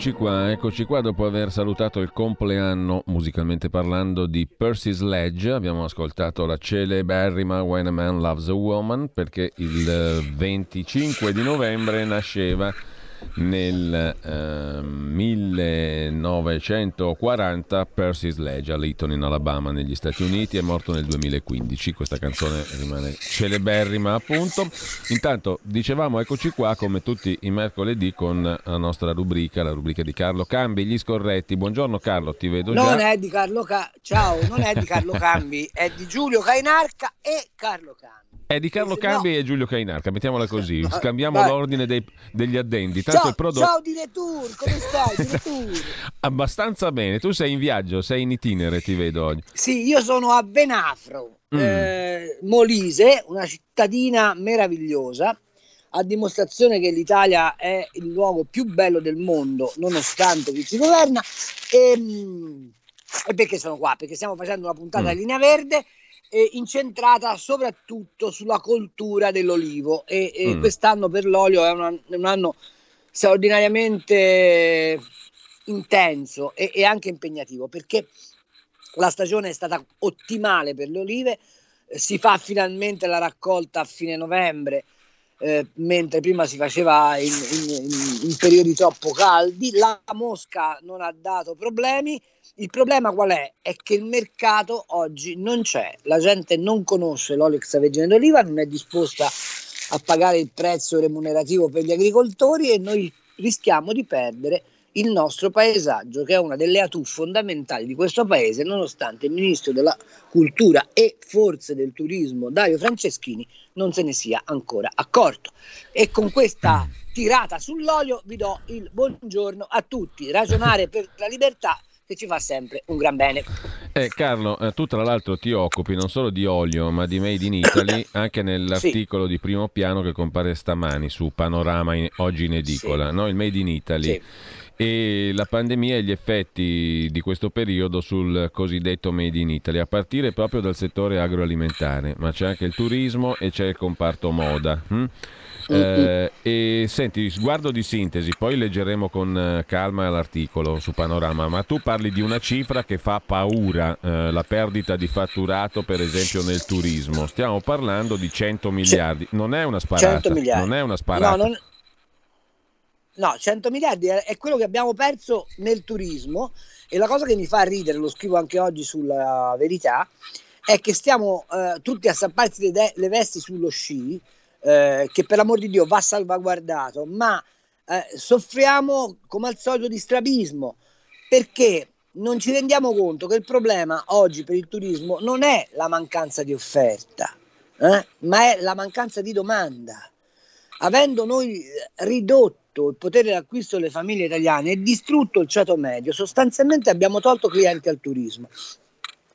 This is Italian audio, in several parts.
Eccoci qua, eccoci qua dopo aver salutato il compleanno musicalmente parlando di Percy Sledge, abbiamo ascoltato la celeberrima When a Man Loves a Woman perché il 25 di novembre nasceva nel eh, 1940 Percy Sledge a Lytton in Alabama negli Stati Uniti è morto nel 2015 questa canzone rimane celeberrima appunto. Intanto dicevamo eccoci qua come tutti i mercoledì con la nostra rubrica la rubrica di Carlo Cambi gli scorretti. Buongiorno Carlo ti vedo non già. non è di Carlo Ca- ciao non è di Carlo Cambi è di Giulio Cainarca e Carlo Cambi è di Carlo Cambi no. e Giulio Cainarca, mettiamola così, scambiamo Vai. l'ordine dei, degli addendi. Tanto ciao, il prodotto... ciao direttore, come stai direttore? Abbastanza bene, tu sei in viaggio, sei in itinere, ti vedo oggi. Sì, io sono a Venafro, Mm. eh, Molise, una cittadina meravigliosa, a dimostrazione che l'Italia è il luogo più bello del mondo, nonostante chi ci governa. E, mm, e perché sono qua? Perché stiamo facendo una puntata Mm. di Linea Verde eh, incentrata soprattutto sulla coltura dell'olivo e, e Mm. quest'anno per l'olio è un, un anno straordinariamente intenso e, e anche impegnativo perché la stagione è stata ottimale per le olive, eh, si fa finalmente la raccolta a fine novembre, eh, mentre prima si faceva in, in- in- in periodi troppo caldi, la mosca non ha dato problemi. Il problema qual è? È che il mercato oggi non c'è, la gente non conosce l'olio extravergine d'oliva, non è disposta a pagare il prezzo remunerativo per gli agricoltori e noi rischiamo di perdere il nostro paesaggio, che è una delle atù fondamentali di questo paese, nonostante il ministro della cultura e forse del turismo Dario Franceschini non se ne sia ancora accorto. E con questa tirata sull'olio vi do il buongiorno a tutti. Ragionare per la libertà che ci fa sempre un gran bene. Eh, Carlo, eh, tu tra l'altro ti occupi non solo di olio ma di Made in Italy anche nell'articolo di primo piano che compare stamani su Panorama in- oggi in edicola, Sì. no? il Made in Italy. Sì. E la pandemia e gli effetti di questo periodo sul cosiddetto Made in Italy, a partire proprio dal settore agroalimentare, ma c'è anche il turismo e c'è il comparto moda. hm? Eh, e senti, sguardo di sintesi, poi leggeremo con eh, calma l'articolo su Panorama, ma tu parli di una cifra che fa paura, eh, la perdita di fatturato per esempio nel turismo. Stiamo parlando di 100 miliardi, non è una sparata, 100 miliardi. non è una sparata. No, non- no, 100 miliardi è quello che abbiamo perso nel turismo e la cosa che mi fa ridere, lo scrivo anche oggi sulla verità, è che stiamo eh, tutti a sapparsi le, de- le vesti sullo sci, eh, che per l'amor di Dio va salvaguardato, ma eh, soffriamo come al solito di strabismo, perché non ci rendiamo conto che il problema oggi per il turismo non è la mancanza di offerta, eh, ma è la mancanza di domanda avendo noi eh, ridotto il potere d'acquisto delle famiglie italiane e distrutto il ceto medio, sostanzialmente abbiamo tolto clienti al turismo.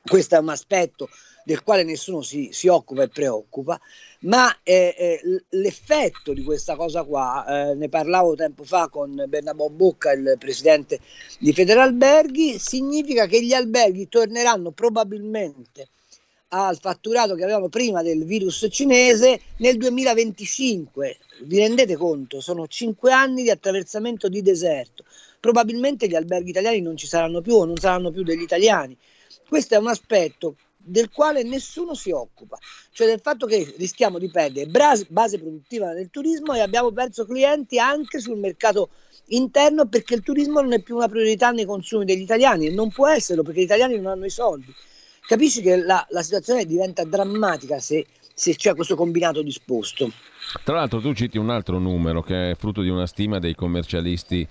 Questo è un aspetto del quale nessuno si, si occupa e preoccupa, ma eh, eh, l'effetto di questa cosa qua, eh, ne parlavo tempo fa con Bernabò Bocca, il presidente di Federalberghi, significa che gli alberghi torneranno probabilmente al fatturato che avevano prima del virus cinese nel 2025. Vi rendete conto? Sono cinque anni di attraversamento di deserto. Probabilmente gli alberghi italiani non ci saranno più o non saranno più degli italiani. Questo è un aspetto del quale nessuno si occupa, cioè del fatto che rischiamo di perdere base produttiva nel turismo e abbiamo perso clienti anche sul mercato interno perché il turismo non è più una priorità nei consumi degli italiani e non può esserlo perché gli italiani non hanno i soldi. capisci che la, la situazione diventa drammatica se, se c'è questo combinato disposto. Tra l'altro tu citi un altro numero che è frutto di una stima dei commercialisti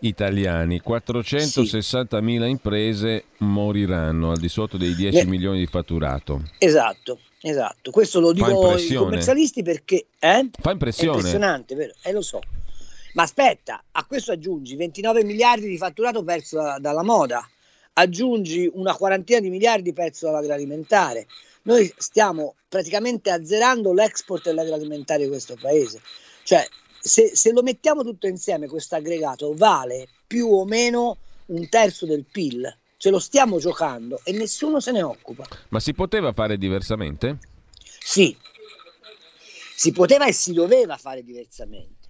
italiani. 460.000 imprese moriranno al di sotto dei 10 Le... milioni di fatturato. Esatto, esatto. Questo lo dico ai commercialisti perché... Eh? Fa impressione. È impressionante, vero? Eh, lo so. Ma aspetta, a questo aggiungi 29 miliardi di fatturato perso da, dalla moda, aggiungi una quarantina di miliardi perso dall'agroalimentare. Noi stiamo praticamente azzerando l'export dell'agroalimentare di questo paese. Cioè, se, se lo mettiamo tutto insieme, questo aggregato vale più o meno un terzo del PIL. Ce lo stiamo giocando e nessuno se ne occupa. Ma si poteva fare diversamente? Sì, si poteva e si doveva fare diversamente.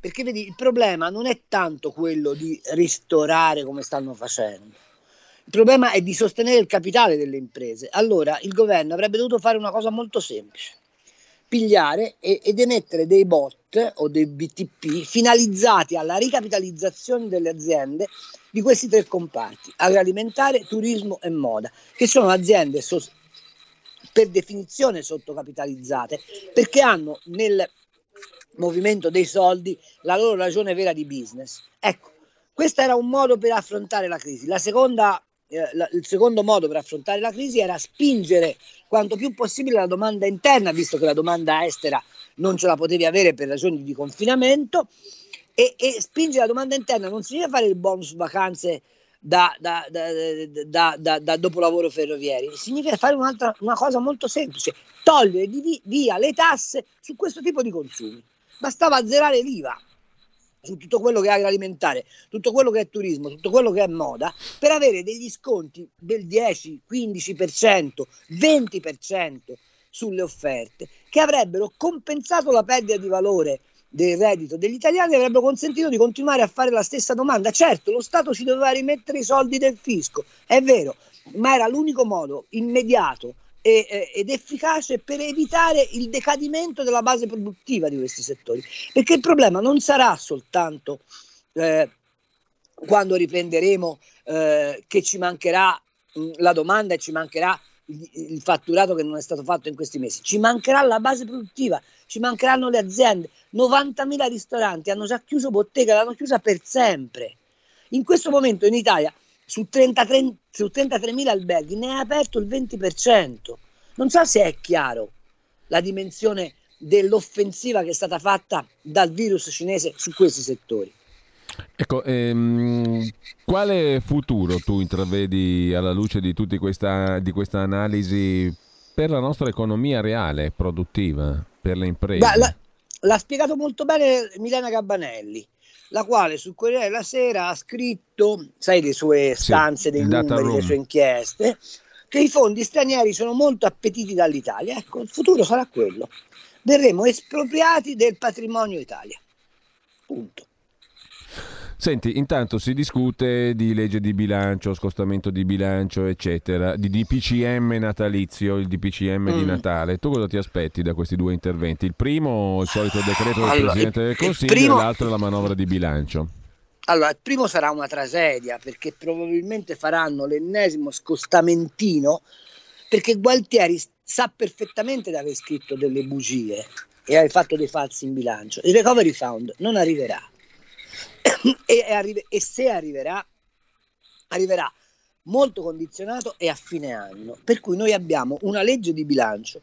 Perché vedi, il problema non è tanto quello di ristorare come stanno facendo. Il problema è di sostenere il capitale delle imprese. Allora il governo avrebbe dovuto fare una cosa molto semplice, pigliare e, ed emettere dei bot o dei BTP finalizzati alla ricapitalizzazione delle aziende di questi tre comparti, agroalimentare, turismo e moda, che sono aziende so- per definizione sottocapitalizzate, perché hanno nel movimento dei soldi la loro ragione vera di business. Ecco, questo era un modo per affrontare la crisi. La seconda, eh, la, il secondo modo per affrontare la crisi era spingere quanto più possibile la domanda interna, visto che la domanda estera non ce la potevi avere per ragioni di confinamento, e, e spingere la domanda interna non significa fare il bonus vacanze da, da, da, da, dopolavoro ferrovieri, significa fare un'altra, una cosa molto semplice, togliere di, via le tasse su questo tipo di consumi. Bastava azzerare l'IVA su tutto quello che è agroalimentare, tutto quello che è turismo, tutto quello che è moda, per avere degli sconti del 10, 15%, 20% sulle offerte, che avrebbero compensato la perdita di valore del reddito degli italiani e avrebbero consentito di continuare a fare la stessa domanda. Certo, lo Stato ci doveva rimettere i soldi del fisco, è vero, ma era l'unico modo immediato ed efficace per evitare il decadimento della base produttiva di questi settori. Perché il problema non sarà soltanto eh, quando riprenderemo eh, che ci mancherà mh, la domanda e ci mancherà il fatturato che non è stato fatto in questi mesi, ci mancherà la base produttiva, ci mancheranno le aziende. 90.000 ristoranti hanno già chiuso bottega, l'hanno chiusa per sempre. In questo momento in Italia su, 33, su 33.000 alberghi ne è aperto il 20%. Non so se è chiaro la dimensione dell'offensiva che è stata fatta dal virus cinese su questi settori. Ecco, ehm, quale futuro tu intravedi alla luce di tutta questa, di questa analisi per la nostra economia reale, produttiva, per le imprese? Beh, la, l'ha spiegato molto bene Milena Gabbanelli la quale sul Corriere della Sera ha scritto, sai, le sue stanze, sì, dei numeri, le sue inchieste, che i fondi stranieri sono molto appetiti dall'Italia. Ecco, il futuro sarà quello. Verremo espropriati del patrimonio Italia. Punto. Senti, intanto si discute di legge di bilancio, scostamento di bilancio, eccetera, di DPCM natalizio, il DPCM mm. di Natale. Tu cosa ti aspetti da questi due interventi? Il primo, il solito decreto del allora, Presidente del Consiglio, primo... e l'altro la manovra di bilancio. Allora, il primo sarà una tragedia perché probabilmente faranno l'ennesimo scostamentino perché Gualtieri sa perfettamente di aver scritto delle bugie e aver fatto dei falsi in bilancio. Il recovery fund non arriverà e, arri- e se arriverà, arriverà molto condizionato e a fine anno. Per cui noi abbiamo una legge di bilancio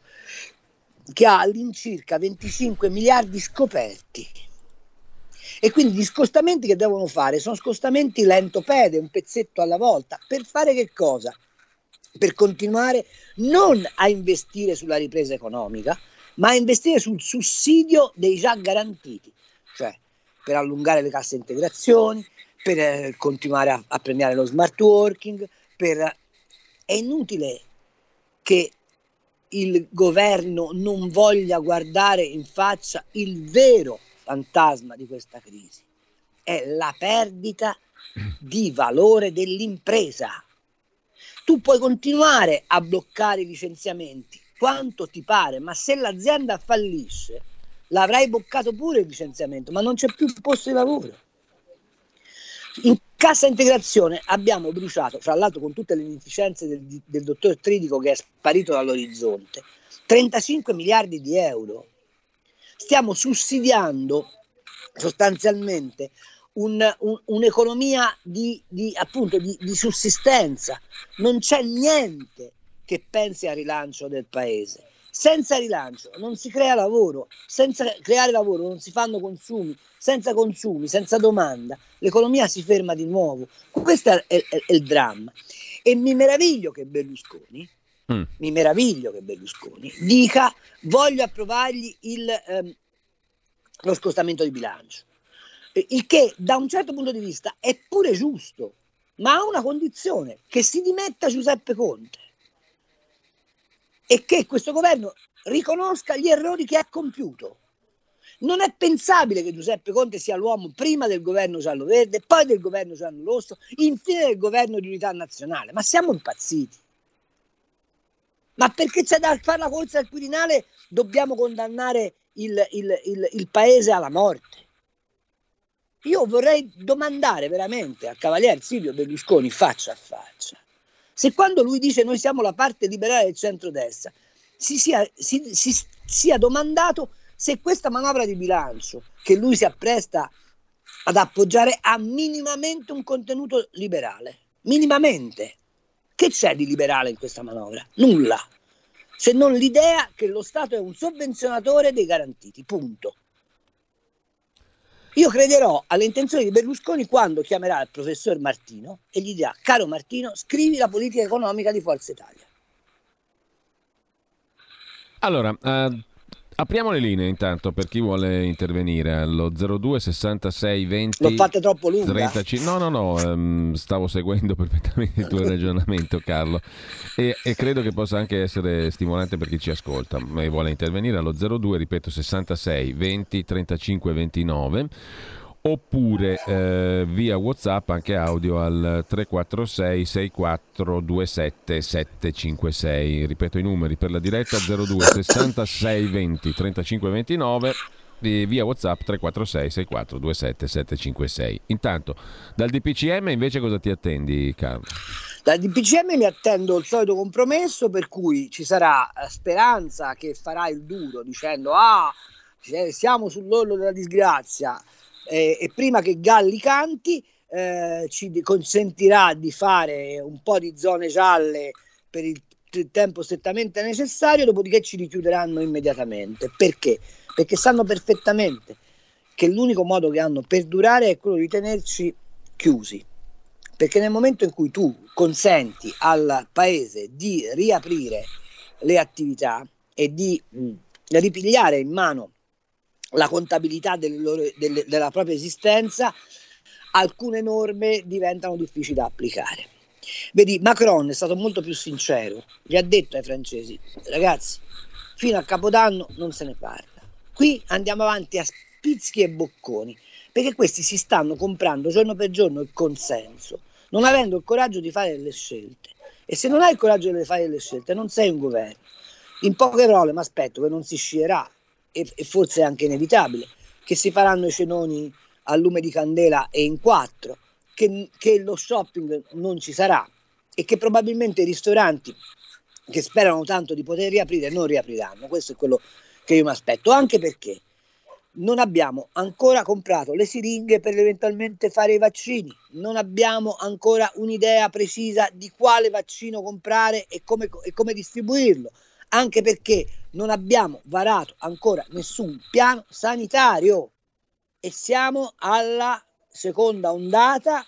che ha all'incirca 25 miliardi scoperti. E quindi gli scostamenti che devono fare sono scostamenti lentopede, un pezzetto alla volta. Per fare che cosa? Per continuare non a investire sulla ripresa economica, ma a investire sul sussidio dei già garantiti. Per allungare le casse integrazioni, per eh, continuare a, a, premiare lo smart working, per... è inutile che il governo non voglia guardare in faccia il vero fantasma di questa crisi, è la perdita di valore dell'impresa. Tu puoi continuare a bloccare i licenziamenti quanto ti pare, ma se l'azienda fallisce, l'avrai boccato pure il licenziamento, ma non c'è più posto di lavoro. In Cassa integrazione abbiamo bruciato, fra l'altro con tutte le inefficienze del, del dottor Tridico che è sparito dall'orizzonte, 35 miliardi di euro. Stiamo sussidiando sostanzialmente un, un, un'economia di, di, appunto, di, di sussistenza. Non c'è niente che pensi al rilancio del paese. Senza rilancio non si crea lavoro, senza creare lavoro non si fanno consumi, senza consumi, senza domanda, l'economia si ferma di nuovo. Questo è, è, è il dramma. E mi meraviglio che Berlusconi, mm. mi meraviglio che Berlusconi dica voglio approvargli il, ehm, lo scostamento di bilancio. Il che da un certo punto di vista è pure giusto, ma ha una condizione, che si dimetta Giuseppe Conte e che questo governo riconosca gli errori che ha compiuto. Non è pensabile che Giuseppe Conte sia l'uomo prima del governo giallo-verde, poi del governo giallo-rosso, infine del governo di unità nazionale. Ma siamo impazziti. Ma perché c'è da fare la corsa al Quirinale dobbiamo condannare il, il, il, il paese alla morte? Io vorrei domandare veramente al Cavaliere Silvio Berlusconi faccia a faccia se quando lui dice noi siamo la parte liberale del centrodestra si sia, si, si sia domandato se questa manovra di bilancio che lui si appresta ad appoggiare ha minimamente un contenuto liberale. Minimamente. Che c'è di liberale in questa manovra? Nulla. Se non l'idea che lo Stato è un sovvenzionatore dei garantiti. Punto. Io crederò alle intenzioni di Berlusconi quando chiamerà il professor Martino e gli dirà, caro Martino, scrivi la politica economica di Forza Italia. Allora, uh, Apriamo le linee intanto per chi vuole intervenire allo 02 66 20 L'ho fatta troppo lunga. 35. No, no, no, um, stavo seguendo perfettamente il tuo ragionamento Carlo e, e, credo che possa anche essere stimolante per chi ci ascolta e vuole intervenire allo 02, ripeto 66 20 35 29 oppure eh, via WhatsApp anche audio al 346 6427 756. Ripeto i numeri per la diretta 02 66 20 35 29 via WhatsApp 346 6427 756. Intanto dal DPCM invece cosa ti attendi Carlo? Dal DPCM mi attendo il solito compromesso per cui ci sarà eh, Speranza che farà il duro dicendo ah siamo sull'orlo della disgrazia eh, e prima che Galli canti eh, ci consentirà di fare un po' di zone gialle per il tempo strettamente necessario, dopodiché ci richiuderanno immediatamente. Perché? Perché sanno perfettamente che l'unico modo che hanno per durare è quello di tenerci chiusi. Perché nel momento in cui tu consenti al paese di riaprire le attività e di mh, ripigliare in mano la contabilità loro, delle, della propria esistenza, alcune norme diventano difficili da applicare. Vedi, Macron è stato molto più sincero, gli ha detto ai francesi, ragazzi, fino a Capodanno non se ne parla. Qui andiamo avanti a spizchi e bocconi, perché questi si stanno comprando giorno per giorno il consenso, non avendo il coraggio di fare delle scelte. E se non hai il coraggio di fare delle scelte, non sei un governo. In poche parole, mi aspetto che non si scierà e, e forse anche inevitabile, che si faranno i cenoni a lume di candela e in quattro, che, che lo shopping non ci sarà e che probabilmente i ristoranti che sperano tanto di poter riaprire non riapriranno. Questo è quello che io mi aspetto, anche perché non abbiamo ancora comprato le siringhe per eventualmente fare i vaccini, non abbiamo ancora un'idea precisa di quale vaccino comprare e come, e come distribuirlo anche perché non abbiamo varato ancora nessun piano sanitario. E siamo alla seconda ondata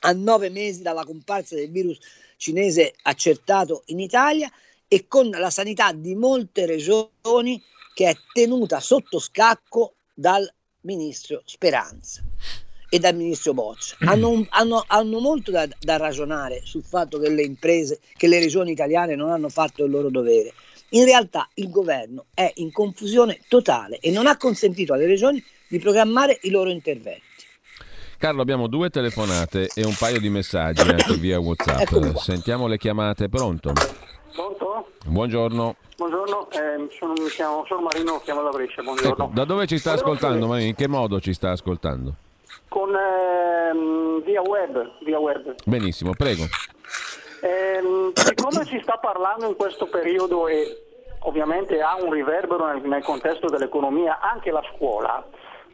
a nove mesi dalla comparsa del virus cinese accertato in Italia e con la sanità di molte regioni che è tenuta sotto scacco dal ministro Speranza e dal ministro Boccia. Hanno, hanno, hanno molto da, da, ragionare sul fatto che le imprese, che le regioni italiane non hanno fatto il loro dovere. In realtà il governo è in confusione totale e non ha consentito alle regioni di programmare i loro interventi. Carlo, abbiamo due telefonate e un paio di messaggi anche via WhatsApp. Sentiamo le chiamate, pronto? Pronto? Buongiorno. Buongiorno, eh, sono, mi chiamo, sono Marino, chiamo da Brescia, buongiorno. Ecco, da dove ci sta ascoltando Marino? In che modo ci sta ascoltando? Con ehm, via web, via web. Benissimo, prego. Ehm, siccome si sta parlando in questo periodo e ovviamente ha un riverbero nel, nel contesto dell'economia anche la scuola,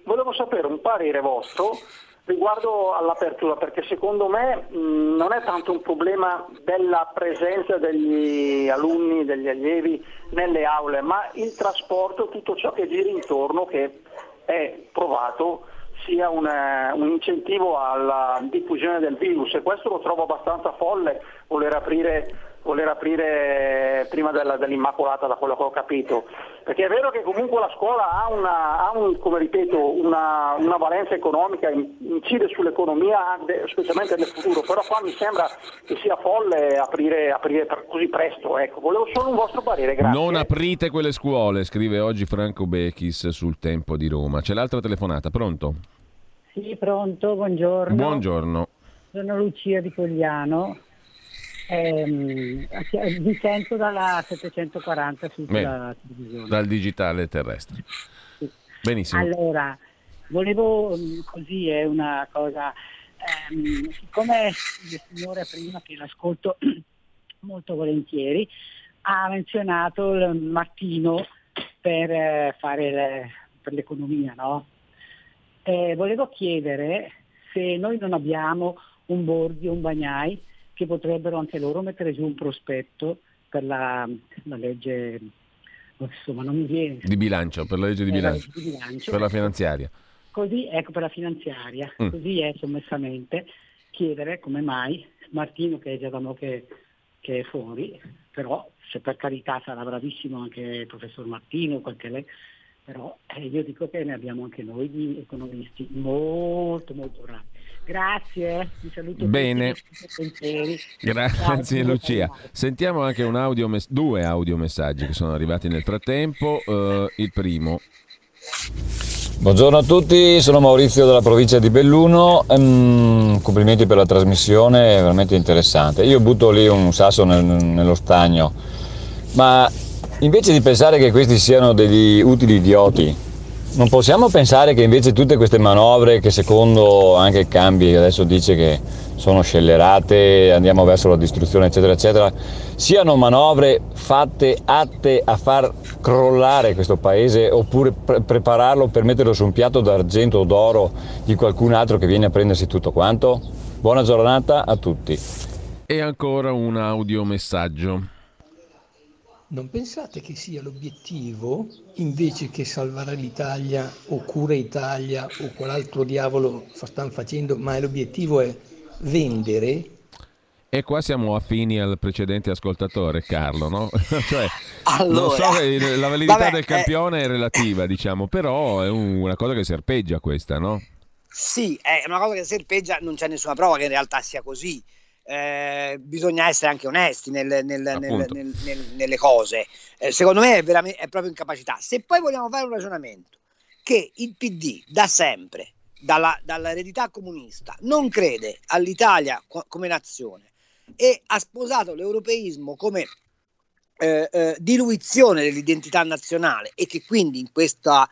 volevo sapere un parere vostro riguardo all'apertura, perché secondo me mh, non è tanto un problema della presenza degli alunni, degli allievi nelle aule, ma il trasporto, tutto ciò che gira intorno che è provato sia un, un, incentivo alla diffusione del virus e questo lo trovo abbastanza folle voler aprire voler aprire prima della, dell'Immacolata da quello che ho capito, perché è vero che comunque la scuola ha, una, ha un, come ripeto, una, una, valenza economica, incide sull'economia specialmente nel futuro, però qua mi sembra che sia folle aprire, aprire così presto, ecco. volevo solo un vostro parere, grazie. Non aprite quelle scuole, scrive oggi Franco Bechis sul Tempo di Roma. C'è l'altra telefonata, pronto? Sì, pronto, buongiorno. Buongiorno. Sono Lucia di Pogliano ehm, vi sento dalla 740 sulla televisione. Dal digitale terrestre. Sì. Benissimo. Allora, volevo mm, così è una cosa, ehm, siccome il signore prima che l'ascolto molto volentieri ha menzionato il mattino per eh, fare le, per l'economia, no? Eh, volevo chiedere se noi non abbiamo un Borghi, un Bagnai che potrebbero anche loro mettere giù un prospetto per la, la legge, insomma non mi viene. Di bilancio, per la legge di, bilancio, legge di bilancio, per la finanziaria. Così, ecco, per la finanziaria, mm. così è sommessamente chiedere come mai Martino, che è già da mo' che, che è fuori, però se per carità sarà bravissimo anche il professor Martino, qualche lei, però eh, io dico che ne abbiamo anche noi di economisti molto molto bravi. Grazie, vi saluto Bene. Grazie, Grazie Lucia. Sentiamo anche un audio due audiomessaggi che sono arrivati nel frattempo. Uh, il primo. Buongiorno a tutti, sono Maurizio della provincia di Belluno, ehm, complimenti per la trasmissione, è veramente interessante. Io butto lì un sasso nel, nello stagno, ma invece di pensare che questi siano degli utili idioti, non possiamo pensare che invece tutte queste manovre che secondo anche Cambi adesso dice che sono scellerate, andiamo verso la distruzione eccetera eccetera, siano manovre fatte atte a far crollare questo paese oppure pre- prepararlo per metterlo su un piatto d'argento o d'oro di qualcun altro che viene a prendersi tutto quanto? Buona giornata a tutti. E ancora un audiomessaggio. Non pensate che sia l'obiettivo, invece che salvare l'Italia o cura Italia o qual'altro diavolo stanno facendo, ma l'obiettivo è vendere? E qua siamo affini al precedente ascoltatore, Carlo, no? cioè, allora, so la validità vabbè, del campione eh, è relativa, diciamo, però è un, una cosa che serpeggia questa, no? Sì, è una cosa che serpeggia, non c'è nessuna prova che in realtà sia così eh, bisogna essere anche onesti nel, nel, nel, nelle cose. Eh, secondo me è, è proprio incapacità. Se poi vogliamo fare un ragionamento che il PD da sempre, dalla, dall'eredità comunista, non crede all'Italia co- come nazione e ha sposato l'europeismo come eh, eh, diluizione dell'identità nazionale e che quindi in questo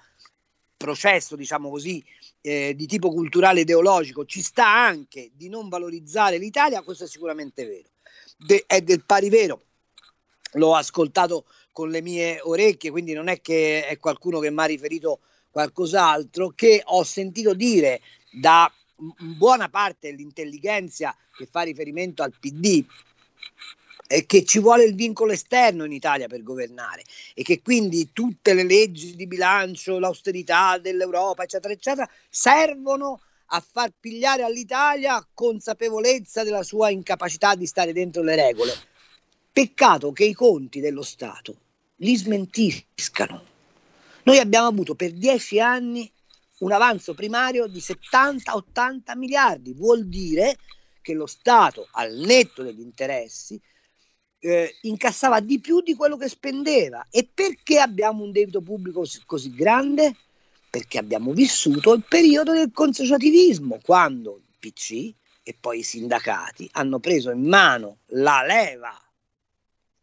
processo, diciamo così, eh, di tipo culturale ideologico ci sta anche di non valorizzare l'Italia, questo è sicuramente vero. De- è del pari vero. L'ho ascoltato con le mie orecchie, quindi non è che è qualcuno che mi ha riferito qualcos'altro, che ho sentito dire da buona parte dell'intelligenza che fa riferimento al PD e che ci vuole il vincolo esterno in Italia per governare e che quindi tutte le leggi di bilancio, l'austerità dell'Europa, eccetera, eccetera, servono a far pigliare all'Italia consapevolezza della sua incapacità di stare dentro le regole. Peccato che i conti dello Stato li smentiscano. Noi abbiamo avuto per dieci anni un avanzo primario di 70-80 miliardi, vuol dire che lo Stato, al netto degli interessi, eh, incassava di più di quello che spendeva. E perché abbiamo un debito pubblico così grande? Perché abbiamo vissuto il periodo del consociativismo, quando il PC e poi i sindacati hanno preso in mano la leva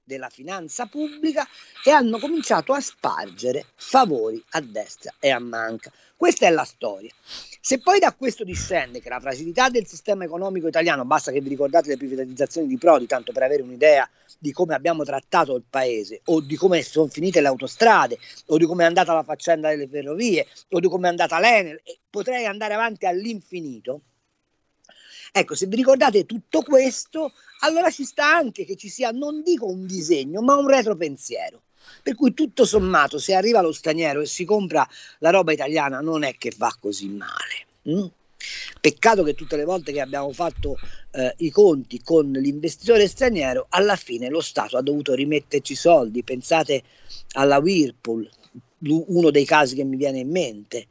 della finanza pubblica e hanno cominciato a spargere favori a destra e a manca. Questa è la storia. Se poi da questo discende che la fragilità del sistema economico italiano, basta che vi ricordate le privatizzazioni di Prodi, tanto per avere un'idea di come abbiamo trattato il paese, o di come sono finite le autostrade, o di come è andata la faccenda delle ferrovie, o di come è andata l'Enel, potrei andare avanti all'infinito. Ecco, se vi ricordate tutto questo, allora ci sta anche che ci sia, non dico un disegno, ma un retropensiero. Per cui tutto sommato, se arriva lo straniero e si compra la roba italiana, non è che va così male. Mm? Peccato che tutte le volte che abbiamo fatto eh, i conti con l'investitore straniero, alla fine lo Stato ha dovuto rimetterci soldi. Pensate alla Whirlpool, uno dei casi che mi viene in mente.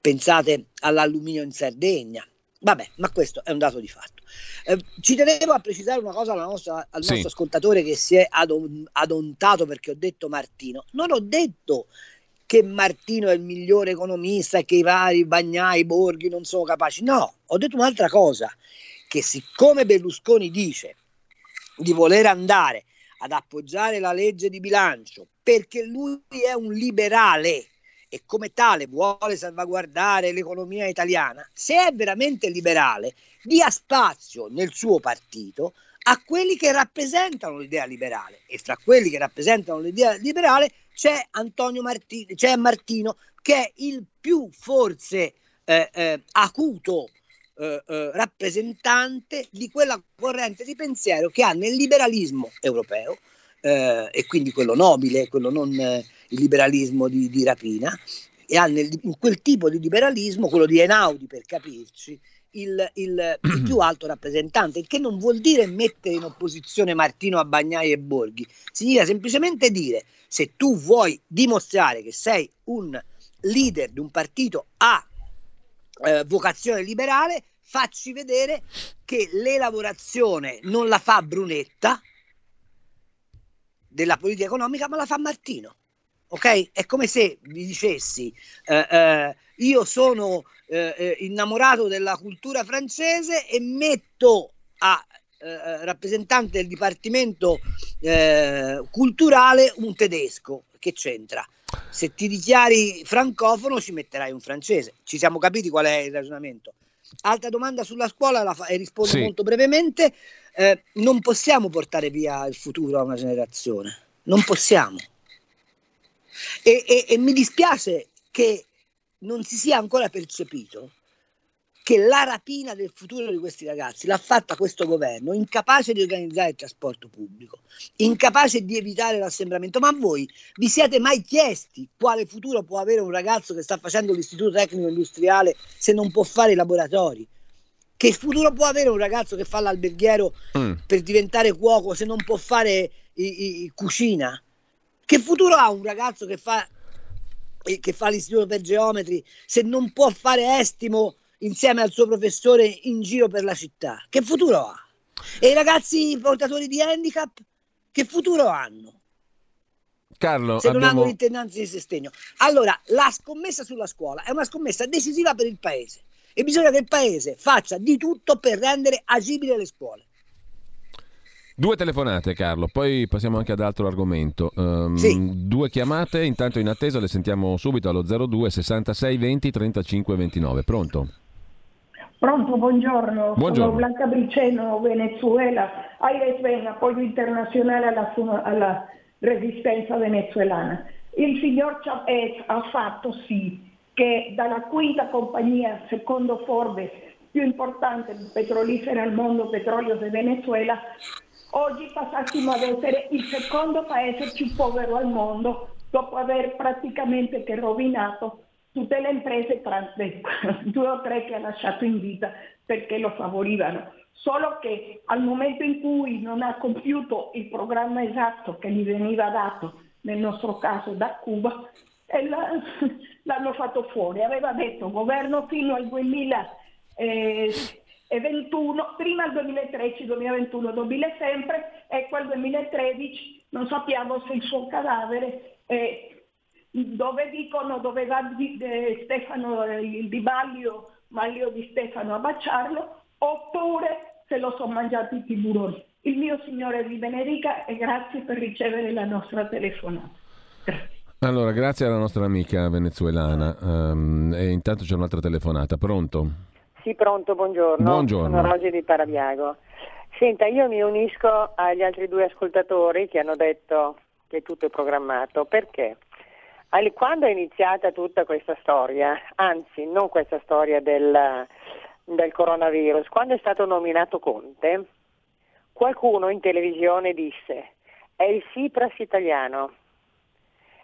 Pensate all'alluminio in Sardegna. Vabbè, ma questo è un dato di fatto. Eh, ci tenevo a precisare una cosa nostra, al nostro sì. ascoltatore che si è adon- adontato perché ho detto Martino. Non ho detto che Martino è il migliore economista e che i vari Bagnai, Borghi non sono capaci. No, ho detto un'altra cosa, che siccome Berlusconi dice di voler andare ad appoggiare la legge di bilancio perché lui è un liberale e come tale vuole salvaguardare l'economia italiana, se è veramente liberale, dia spazio nel suo partito a quelli che rappresentano l'idea liberale. E fra quelli che rappresentano l'idea liberale c'è Antonio Martino, c'è Martino che è il più forse eh, eh, acuto eh, eh, rappresentante di quella corrente di pensiero che ha nel liberalismo europeo eh, e quindi quello nobile, quello non il liberalismo di, di rapina, e ha nel, in quel tipo di liberalismo, quello di Enaudi per capirci, il, il, il, più alto rappresentante, il che non vuol dire mettere in opposizione Martino a Bagnai e Borghi, significa semplicemente dire se tu vuoi dimostrare che sei un leader di un partito a eh, vocazione liberale, facci vedere che l'elaborazione non la fa Brunetta, della politica economica, ma la fa Martino. Ok? È come se vi dicessi: eh, eh, io sono eh, eh innamorato della cultura francese e metto a eh, rappresentante del dipartimento eh, culturale un tedesco. Che c'entra? Se ti dichiari francofono, ci metterai un francese. Ci siamo capiti qual è il ragionamento? Altra domanda sulla scuola, la fa- e rispondo sì. molto brevemente. Eh, non possiamo portare via il futuro a una generazione, non possiamo. E, e, e mi dispiace che non si sia ancora percepito che la rapina del futuro di questi ragazzi l'ha fatta questo governo, incapace di organizzare il trasporto pubblico, incapace di evitare l'assembramento. Ma voi vi siete mai chiesti quale futuro può avere un ragazzo che sta facendo l'istituto tecnico industriale se non può fare i laboratori? Che futuro può avere un ragazzo che fa l'alberghiero mm. per diventare cuoco se non può fare i, i, cucina? Che futuro ha un ragazzo che fa, che fa l'istituto per geometri se non può fare estimo? insieme al suo professore in giro per la città. Che futuro ha? E i ragazzi portatori di handicap che futuro hanno? Carlo, se non abbiamo... hanno l'intendanza di sostegno. Allora, la scommessa sulla scuola è una scommessa decisiva per il paese e bisogna che il paese faccia di tutto per rendere agibili le scuole. Due telefonate Carlo, poi passiamo anche ad altro argomento. Um, sì. Due chiamate, intanto in attesa le sentiamo subito allo 02 66 20 35 29. Pronto? Pronto, buongiorno. buongiorno. Sono Blanca Briceno, Venezuela. AIRES Ben, appoggio internazionale alla, alla resistenza venezuelana. Il signor Chavez ha fatto sì che dalla quinta compagnia, secondo Forbes, più importante petrolifera al mondo, Petrolio di Venezuela, oggi passassimo ad essere il secondo paese più povero al mondo dopo aver praticamente che rovinato tutte le imprese tranne due o tre che ha lasciato in vita perché lo favorivano. Solo che al momento in cui non ha compiuto il programma esatto che gli veniva dato, nel nostro caso da Cuba, l'hanno fatto fuori. Aveva detto governo fino al 2021, prima al 2013, 2021, 2000 sempre, ecco al 2013 non sappiamo se il suo cadavere è dove dicono dove va di, eh, Stefano, il Di Baglio, Maglio di Stefano a baciarlo, oppure se lo sono mangiati i tiburoni. Il mio Signore vi benedica e grazie per ricevere la nostra telefonata. Allora, grazie alla nostra amica venezuelana. Um, e intanto c'è un'altra telefonata. Pronto? Sì, pronto, buongiorno. Buongiorno. Sono Rosi di Parabiago. Senta, io mi unisco agli altri due ascoltatori che hanno detto che tutto è programmato. Perché? Quando è iniziata tutta questa storia, anzi non questa storia del, del coronavirus, quando è stato nominato Conte, qualcuno in televisione disse è il Cipras italiano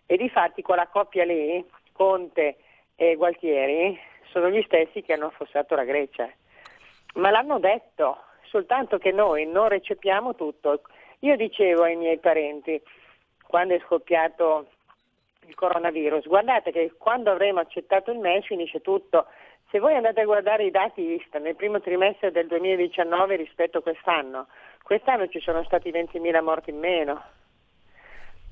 e di fatti quella coppia lì, Conte e Gualtieri, sono gli stessi che hanno affossato la Grecia. Ma l'hanno detto, soltanto che noi non recepiamo tutto. Io dicevo ai miei parenti, quando è scoppiato il coronavirus, guardate che quando avremo accettato il MES finisce tutto. Se voi andate a guardare i dati ISTA nel primo trimestre del 2019 rispetto a quest'anno, quest'anno ci sono stati 20.000 morti in meno.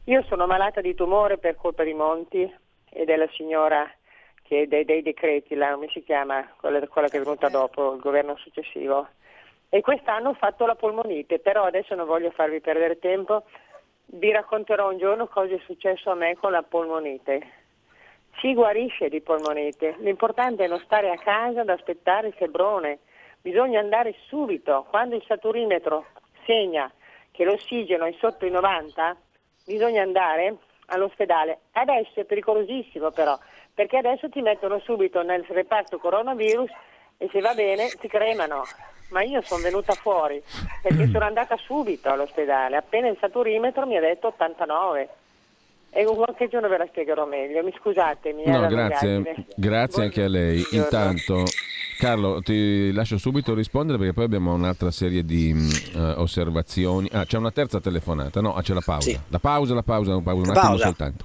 Io sono malata di tumore per colpa di Monti e della signora che dei, dei decreti, là, come si chiama, quella, quella, che è venuta dopo, il governo successivo. E quest'anno ho fatto la polmonite, però adesso non voglio farvi perdere tempo, vi racconterò un giorno cosa è successo a me con la polmonite. Si guarisce di polmonite, l'importante è non stare a casa ad aspettare il febbrone, bisogna andare subito, quando il saturimetro segna che l'ossigeno è sotto i 90, bisogna andare all'ospedale. Adesso è pericolosissimo però, perché adesso ti mettono subito nel reparto coronavirus e se va bene ti cremano. Ma io sono venuta fuori perché sono andata subito all'ospedale, appena il saturimetro mi ha detto 89. E qualche giorno ve la spiegherò meglio, mi scusate. Mi no, grazie, grazie anche a lei. Intanto Carlo, ti lascio subito rispondere perché poi abbiamo un'altra serie di uh, osservazioni. Ah, c'è una terza telefonata. No, ah, c'è la pausa. Sì. La pausa, la pausa, la pausa, un attimo pausa. soltanto.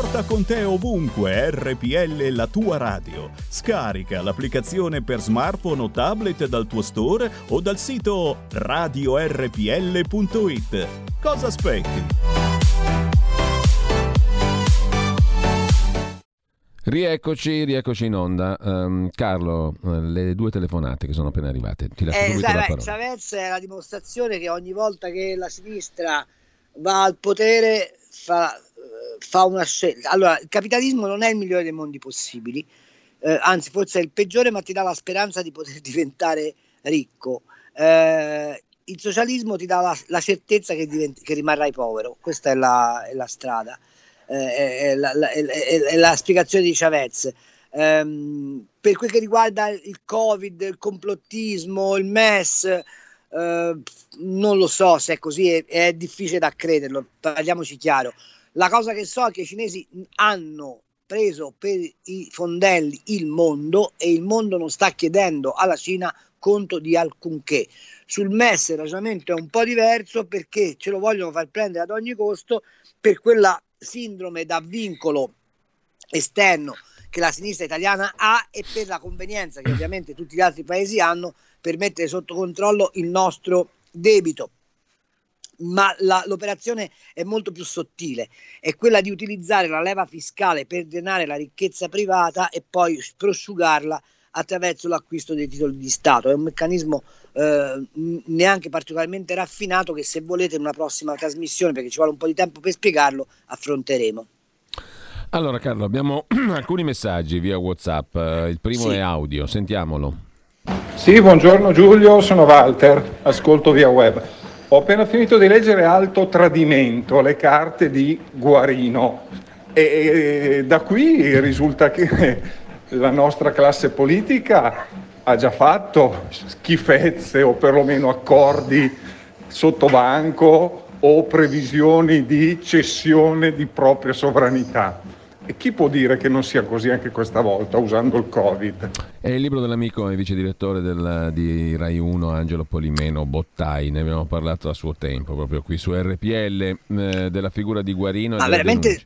Porta con te ovunque RPL la tua radio. Scarica l'applicazione per smartphone o tablet dal tuo store o dal sito radiorpl.it. Cosa aspetti? Rieccoci, rieccoci in onda. Um, Carlo, eh, le due telefonate che sono appena arrivate, ti lascio eh, subito sai, la parola. Chavez è la dimostrazione che ogni volta che la sinistra va al potere fa, fa una scelta. Allora, il capitalismo non è il migliore dei mondi possibili, eh, anzi forse è il peggiore, ma ti dà la speranza di poter diventare ricco. Eh, il socialismo ti dà la, la certezza che, diventi, che, rimarrai povero, questa è la, è la strada eh, è, la, è, è, la, spiegazione di Chavez. Um, per quel che riguarda il Covid, il complottismo, il MES, uh, non lo so se è così, è, difficile da crederlo, parliamoci chiaro. La cosa che so è che i cinesi hanno preso per i fondelli il mondo e il mondo non sta chiedendo alla Cina conto di alcunché. Sul MES il ragionamento è un po' diverso perché ce lo vogliono far prendere ad ogni costo per quella sindrome da vincolo esterno che la sinistra italiana ha e per la convenienza che ovviamente tutti gli altri paesi hanno per mettere sotto controllo il nostro debito. Ma la, l'operazione è molto più sottile, è quella di utilizzare la leva fiscale per drenare la ricchezza privata e poi prosciugarla attraverso l'acquisto dei titoli di Stato. È un meccanismo eh, neanche particolarmente raffinato che se volete in una prossima trasmissione, perché ci vuole un po' di tempo per spiegarlo, affronteremo. Allora Carlo, abbiamo alcuni messaggi via Whatsapp, eh, il primo sì. è audio, sentiamolo. Sì, buongiorno Giulio, sono Walter, ascolto via web. Ho appena finito di leggere Alto Tradimento, le carte di Guarino e da qui risulta che la nostra classe politica ha già fatto schifezze o perlomeno accordi sotto banco o previsioni di cessione di propria sovranità. E chi può dire che non sia così anche questa volta, usando il Covid? È il libro dell'amico e vice direttore del, di Rai 1, Angelo Polimeno Bottai, ne abbiamo parlato a suo tempo, proprio qui su RPL, eh, della figura di Guarino. Ma veramente,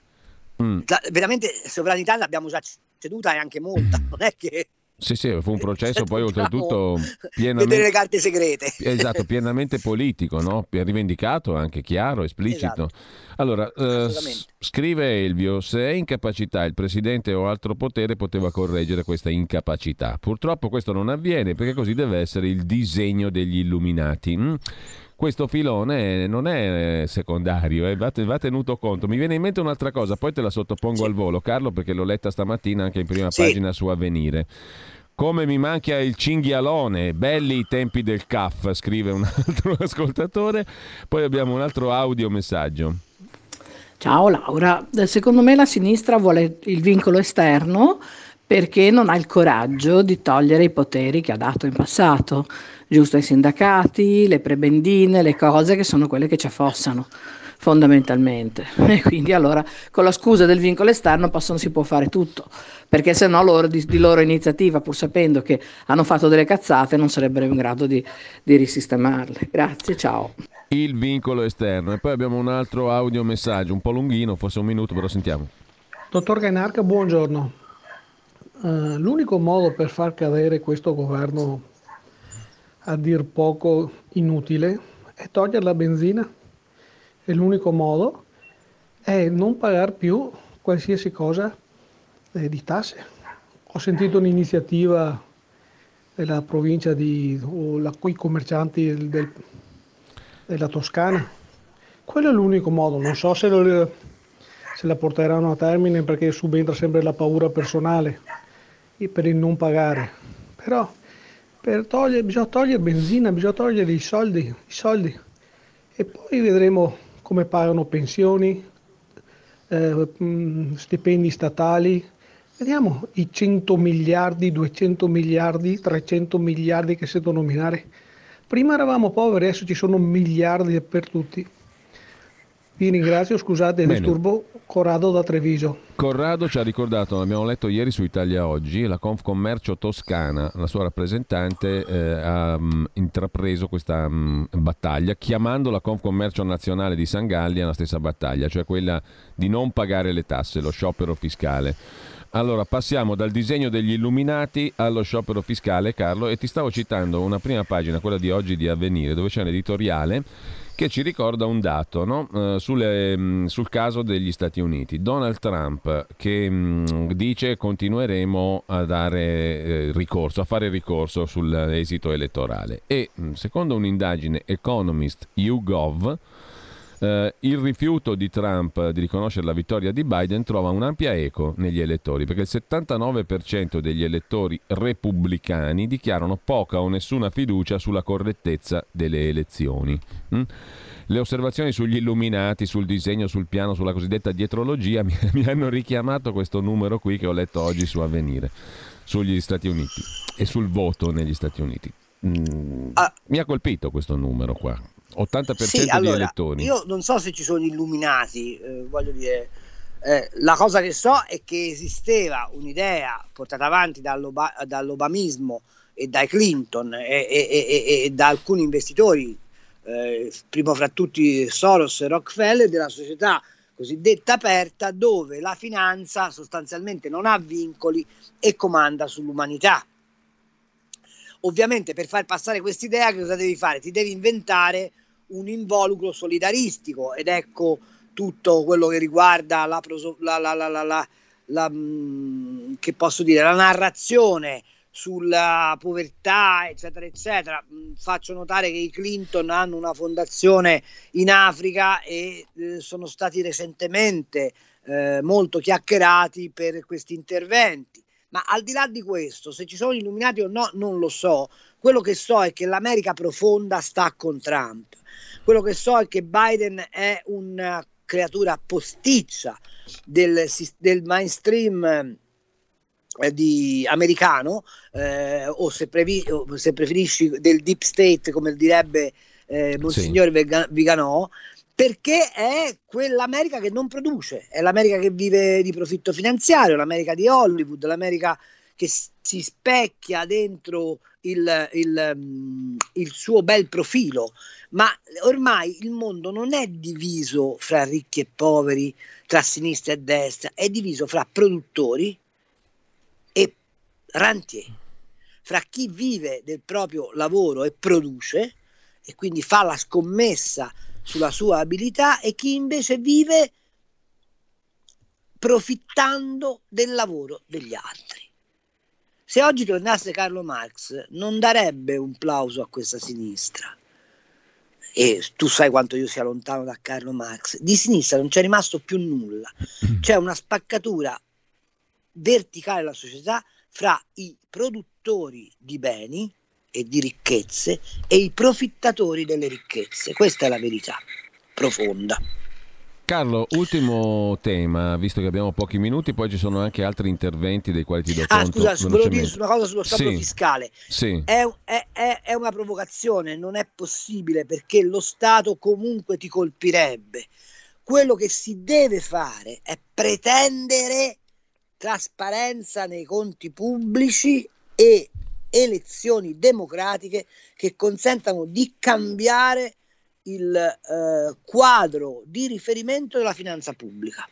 mm. veramente sovranità l'abbiamo già ceduta e anche molta, non è che... Sì, sì, fu un processo poi oltretutto pienamente... Vedere le carte segrete. Esatto, pienamente politico, no? rivendicato, anche chiaro, esplicito. Esatto. Allora, eh, scrive Elvio, se è incapacità il presidente o altro potere poteva correggere questa incapacità. Purtroppo questo non avviene perché così deve essere il disegno degli illuminati. Mm? questo filone non è secondario, eh, va, tenuto conto. Mi viene in mente un'altra cosa, poi te la sottopongo sì. al volo, Carlo, perché l'ho letta stamattina anche in prima sì. pagina su Avvenire. Come mi manca il cinghialone, belli i tempi del CAF, scrive un altro ascoltatore. Poi abbiamo un altro audio messaggio. Ciao Laura, secondo me la sinistra vuole il vincolo esterno perché non ha il coraggio di togliere i poteri che ha dato in passato giusto ai sindacati, le prebendine, le cose che sono quelle che ci affossano fondamentalmente. E quindi allora con la scusa del vincolo esterno possono, si può fare tutto, perché se no loro di, di, loro iniziativa, pur sapendo che hanno fatto delle cazzate, non sarebbero in grado di, di risistemarle. Grazie, ciao. Il vincolo esterno. E poi abbiamo un altro audio messaggio, un po' lunghino, forse un minuto, però sentiamo. Dottor Gainarca, buongiorno. Uh, l'unico modo per far cadere questo governo a dir poco inutile è togliere la benzina e l'unico modo è non pagare più qualsiasi cosa eh, di tasse. Ho sentito un'iniziativa della provincia di, o la, i commercianti del, della Toscana. Quello è l'unico modo, non so se, lo, se la porteranno a termine perché subentra sempre la paura personale per il non pagare. Però per togliere, bisogna togliere benzina, bisogna togliere i soldi, i soldi e poi vedremo come pagano pensioni, eh, mm, stipendi statali, vediamo i 100 miliardi, 200 miliardi, 300 miliardi che devono nominare. Prima eravamo poveri, adesso ci sono miliardi per tutti. Vi ringrazio, scusate il Bene. disturbo, Corrado da Treviso. Corrado ci ha ricordato, l'abbiamo letto ieri su Italia Oggi, la Confcommercio Toscana, la sua rappresentante eh, ha mh, mm, intrapreso questa mh, mm, battaglia chiamando la Confcommercio Nazionale di San Galli alla stessa battaglia, cioè quella di non pagare le tasse, lo sciopero fiscale. Allora, passiamo dal disegno degli illuminati allo sciopero fiscale, Carlo, e ti stavo citando una prima pagina, quella di oggi di Avvenire, dove c'è un editoriale che ci ricorda un dato no? uh, sulle, mh, mm, sul caso degli Stati Uniti. Donald Trump che mh, mm, dice continueremo a dare eh, ricorso, a fare ricorso sull'esito elettorale e mh, mm, secondo un'indagine Economist YouGov Uh, il rifiuto di Trump di riconoscere la vittoria di Biden trova un'ampia eco negli elettori, perché il 79% degli elettori repubblicani dichiarano poca o nessuna fiducia sulla correttezza delle elezioni. Mm? Le osservazioni sugli illuminati, sul disegno, sul piano, sulla cosiddetta dietrologia mi, mi hanno richiamato questo numero qui che ho letto oggi su Avvenire, sugli Stati Uniti e sul voto negli Stati Uniti. Mm, ah. Mi ha colpito questo numero qua. 80% sì, allora, di elettori. Io non so se ci sono illuminati, eh, voglio dire, eh, la cosa che so è che esisteva un'idea portata avanti dall'oba- dall'obamismo e dai Clinton e, e, e, e da alcuni investitori, eh, primo fra tutti Soros e Rockefeller, della società cosiddetta aperta, dove la finanza sostanzialmente non ha vincoli e comanda sull'umanità. Ovviamente per far passare quest'idea che cosa devi fare? Ti devi inventare un involucro solidaristico ed ecco tutto quello che riguarda la, la, la, la mm, che posso dire, la narrazione sulla povertà, eccetera, eccetera. Mm, faccio notare che i Clinton hanno una fondazione in Africa e eh, sono stati recentemente eh, molto chiacchierati per questi interventi. Ma al di là di questo, se ci sono illuminati o no, non lo so. Quello che so è che l'America profonda sta con Trump quello che so è che Biden è una creatura posticcia del, del mainstream eh, di americano eh, o, se previ, o, se preferisci del deep state come direbbe eh, Monsignor sì. Viganò perché è quell'America che non produce, è l'America che vive di profitto finanziario, l'America di Hollywood, l'America che si specchia dentro il, il, mm, il, suo bel profilo, ma ormai il mondo non è diviso fra ricchi e poveri, tra sinistra e destra, è diviso fra produttori e rantier, fra chi vive del proprio lavoro e produce e quindi fa la scommessa sulla sua abilità e chi invece vive profittando del lavoro degli altri. Se oggi tornasse Carlo Marx non darebbe un plauso a questa sinistra. E tu sai quanto io sia lontano da Carlo Marx. Di sinistra non c'è rimasto più nulla. C'è una spaccatura verticale della società fra i produttori di beni e di ricchezze e i profittatori delle ricchezze. Questa è la verità profonda. Carlo, ultimo tema, visto che abbiamo pochi minuti, poi ci sono anche altri interventi dei quali ti do ah, conto. Ah, scusa, volevo dire una cosa sullo Stato sì. fiscale. Sì. È, è, è, è, una provocazione, non è possibile perché lo Stato comunque ti colpirebbe. Quello che si deve fare è pretendere trasparenza nei conti pubblici e elezioni democratiche che consentano di cambiare il eh, quadro di riferimento della finanza pubblica.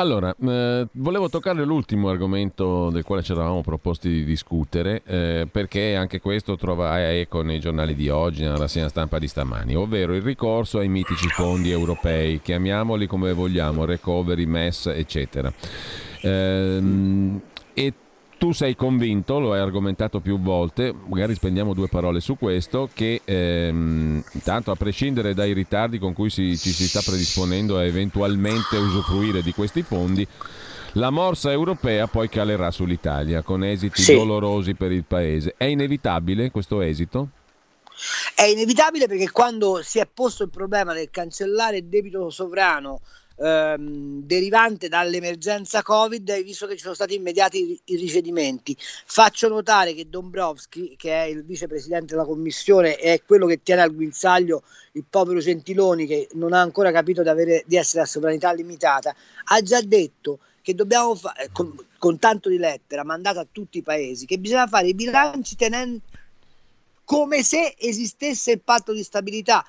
Allora, eh, volevo toccare l'ultimo argomento del quale ci eravamo proposti di discutere, eh, perché anche questo trova eco nei giornali di oggi, nella rassegna stampa di stamani, ovvero il ricorso ai mitici fondi europei, chiamiamoli come vogliamo, recovery, MES, eccetera. Ehm, e tu sei convinto, lo hai argomentato più volte, magari spendiamo due parole su questo, che ehm, intanto a prescindere dai ritardi con cui si, ci si sta predisponendo a eventualmente usufruire di questi fondi, la morsa europea poi calerà sull'Italia con esiti sì. dolorosi per il paese. È inevitabile questo esito? È inevitabile perché quando si è posto il problema del cancellare il debito sovrano ehm, derivante dall'emergenza Covid, visto che ci sono stati immediati i ricevimenti. Faccio notare che Dombrovski, che è il vicepresidente della commissione, è quello che tiene al guinzaglio il povero Gentiloni, che non ha ancora capito di, avere, di essere a sovranità limitata, ha già detto che dobbiamo fare, con, con tanto di lettera mandata a tutti i paesi, che bisogna fare i bilanci tenendo come se esistesse il patto di stabilità,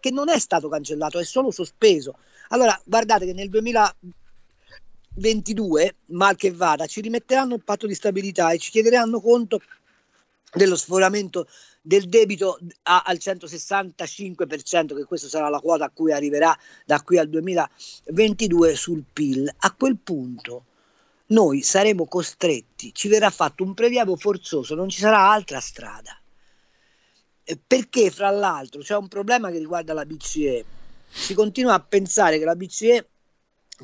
che non è stato cancellato, è solo sospeso. Allora, guardate che nel 2022, mal che vada, ci rimetteranno il patto di stabilità e ci chiederanno conto dello sforamento del debito a, al 165%, che questa sarà la quota a cui arriverà da qui al 2022 sul PIL. A quel punto noi saremo costretti, ci verrà fatto un prelievo forzoso, non ci sarà altra strada. Perché fra l'altro c'è un problema che riguarda la BCE si continua a pensare che la BCE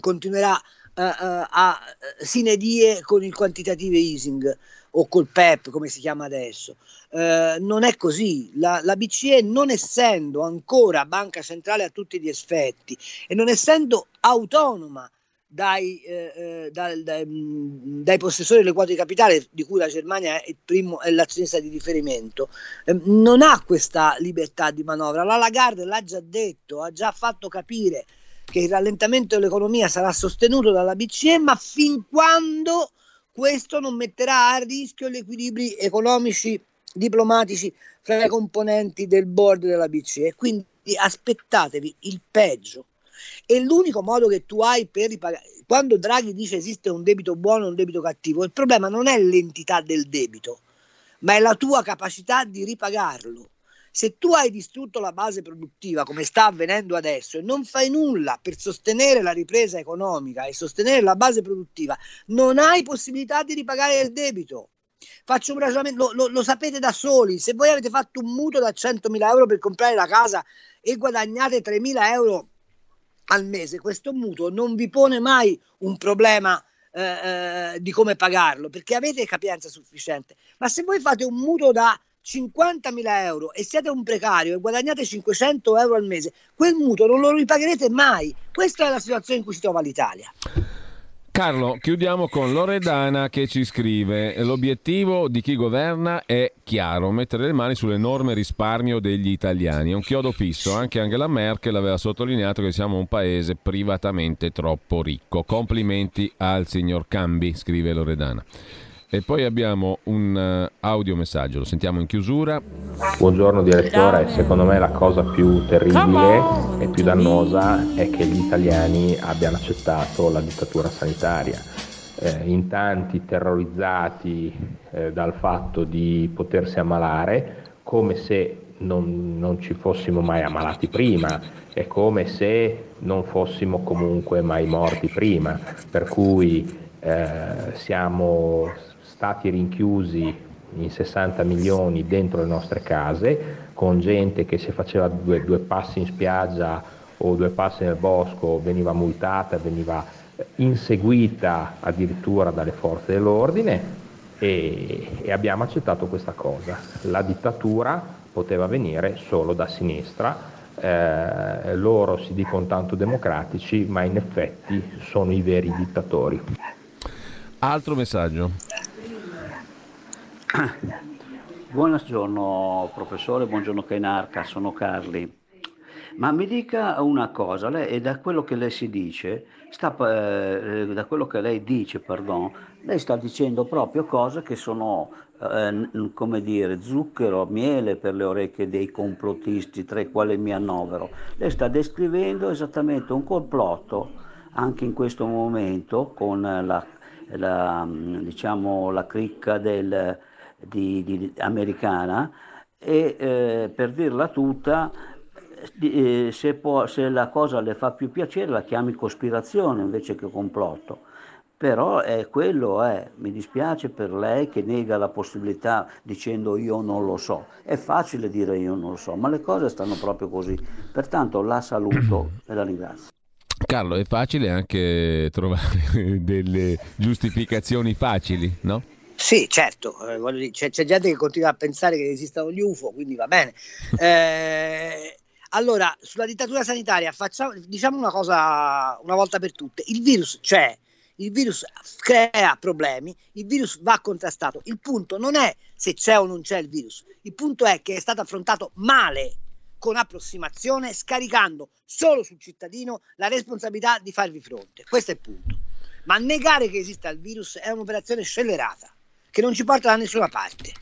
continuerà uh, uh, a sine die con il quantitative easing o col PEP come si chiama adesso. Uh, non è così, la, la, BCE non essendo ancora banca centrale a tutti gli effetti e non essendo autonoma dai, eh, dai, dai, dai, possessori delle quote di capitale, di cui la Germania è, primo, è l'azionista di riferimento, eh, non ha questa libertà di manovra. La Lagarde l'ha già detto, ha già fatto capire che il rallentamento dell'economia sarà sostenuto dalla BCE, ma fin quando questo non metterà a rischio gli equilibri economici diplomatici fra i componenti del board della BCE. Quindi aspettatevi il peggio e l'unico modo che tu hai per ripagare, quando Draghi dice esiste un debito buono e un debito cattivo, il problema non è l'entità del debito, ma è la tua capacità di ripagarlo. Se tu hai distrutto la base produttiva, come sta avvenendo adesso, e non fai nulla per sostenere la ripresa economica e sostenere la base produttiva, non hai possibilità di ripagare il debito. Faccio un ragionamento, lo, lo, lo, sapete da soli, se voi avete fatto un mutuo da 100.000 euro per comprare la casa e guadagnate 3.000 euro al mese, questo mutuo non vi pone mai un problema eh, eh, di come pagarlo perché avete capienza sufficiente. Ma se voi fate un mutuo da 50.000 euro e siete un precario e guadagnate 500 euro al mese, quel mutuo non lo ripagherete mai. Questa è la situazione in cui si trova l'Italia. Carlo, chiudiamo con Loredana che ci scrive: L'obiettivo di chi governa è chiaro, mettere le mani sull'enorme risparmio degli italiani. È un chiodo fisso. Anche Angela Merkel aveva sottolineato che siamo un paese privatamente troppo ricco. Complimenti al signor Cambi, scrive Loredana. E poi abbiamo un uh, audiomessaggio, lo sentiamo in chiusura. Buongiorno direttore, secondo me la cosa più terribile e più dannosa è che gli italiani abbiano accettato la dittatura sanitaria. Eh, in tanti terrorizzati eh, dal fatto di potersi ammalare, come se non, non, ci fossimo mai ammalati prima, è come se non fossimo comunque mai morti prima, per cui eh, siamo stati rinchiusi in 60 milioni dentro le nostre case, con gente che se faceva due, due passi in spiaggia o due passi nel bosco veniva multata, veniva inseguita addirittura dalle forze dell'ordine e, e, abbiamo accettato questa cosa. La dittatura poteva venire solo da sinistra, eh, loro si dicono tanto democratici ma in effetti sono i veri dittatori. Altro messaggio. Buongiorno professore, buongiorno Kenarca, sono Carli. Ma mi dica una cosa, lei, e da quello che lei si dice, sta, eh, da quello che lei dice, pardon, lei sta dicendo proprio cose che sono, eh, come dire, zucchero, miele per le orecchie dei complottisti, tra i quali mi annovero. Lei sta descrivendo esattamente un complotto, anche in questo momento, con la, la, diciamo, la cricca del di, di, americana e eh, per dirla tutta, eh, se, può, se, la cosa le fa più piacere la chiami cospirazione invece che complotto. Però è quello è, mi dispiace per lei che nega la possibilità dicendo io non lo so. È facile dire io non lo so, ma le cose stanno proprio così. Pertanto la saluto e la ringrazio. Carlo, è facile anche trovare delle giustificazioni facili, no? Sì, certo, eh, dire, c'è, c'è, gente che continua a pensare che esistano gli UFO, quindi va bene. Eh, allora, sulla dittatura sanitaria, facciamo, diciamo una cosa una volta per tutte: il virus c'è, il virus crea problemi, il virus va contrastato. Il punto non è se c'è o non c'è il virus, il punto è che è stato affrontato male, con approssimazione, scaricando solo sul cittadino la responsabilità di farvi fronte. Questo è il punto. Ma negare che esista il virus è un'operazione scellerata che non ci porta da nessuna parte.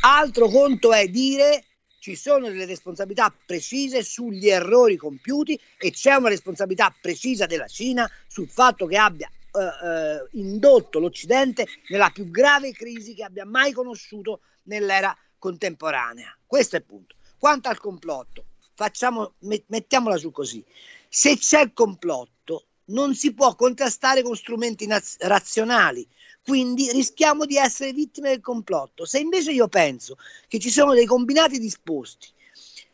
Altro conto è dire ci sono delle responsabilità precise sugli errori compiuti e c'è una responsabilità precisa della Cina sul fatto che abbia eh, eh, indotto l'Occidente nella più grave crisi che abbia mai conosciuto nell'era contemporanea. Questo è il punto. Quanto al complotto, facciamo, mettiamola su così. Se c'è il complotto, non si può contrastare con strumenti naz- razionali, quindi rischiamo di essere vittime del complotto. Se invece io penso che ci sono dei combinati disposti,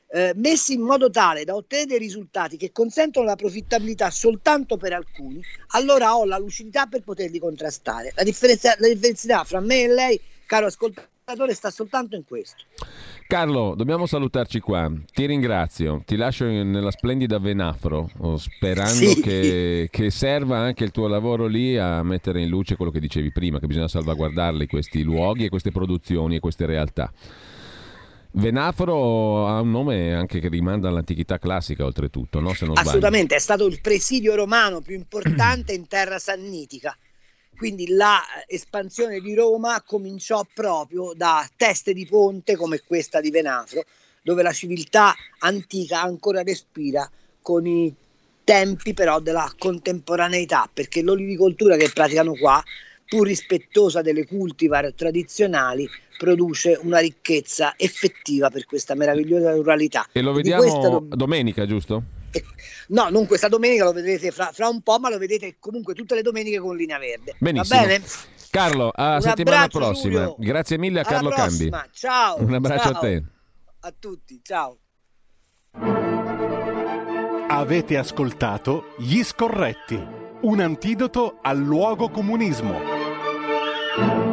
eh, messi in modo tale da ottenere dei risultati che consentono la profittabilità soltanto per alcuni, allora ho la lucidità per poterli contrastare. La differenza, la differenza fra me e lei, caro ascoltatore, sta soltanto in questo. Carlo, dobbiamo salutarci qua. Ti ringrazio, ti lascio nella splendida Venafro, oh, sperando sì. che, che, serva anche il tuo lavoro lì a mettere in luce quello che dicevi prima, che bisogna salvaguardarli questi luoghi e queste produzioni e queste realtà. Venafro ha un nome anche che rimanda all'antichità classica, oltretutto, no? Assolutamente, sbaglio. è stato il presidio romano più importante in terra sannitica. Quindi l'espansione di Roma cominciò proprio da teste di ponte come questa di Venafro, dove la civiltà antica ancora respira con i tempi però della contemporaneità, perché l'olivicoltura che praticano qua, pur rispettosa delle cultivar tradizionali, produce una ricchezza effettiva per questa meravigliosa ruralità. E lo vediamo do- domenica, giusto? No, non questa domenica, lo vedrete fra, fra, un po', ma lo vedete comunque tutte le domeniche con linea verde. Benissimo. Va bene? Carlo, a Un settimana prossima. Giulio. Grazie mille a Carlo Cambi. Ciao. Un abbraccio ciao. a te. A tutti, ciao. Avete ascoltato Gli Scorretti, un antidoto al luogo comunismo.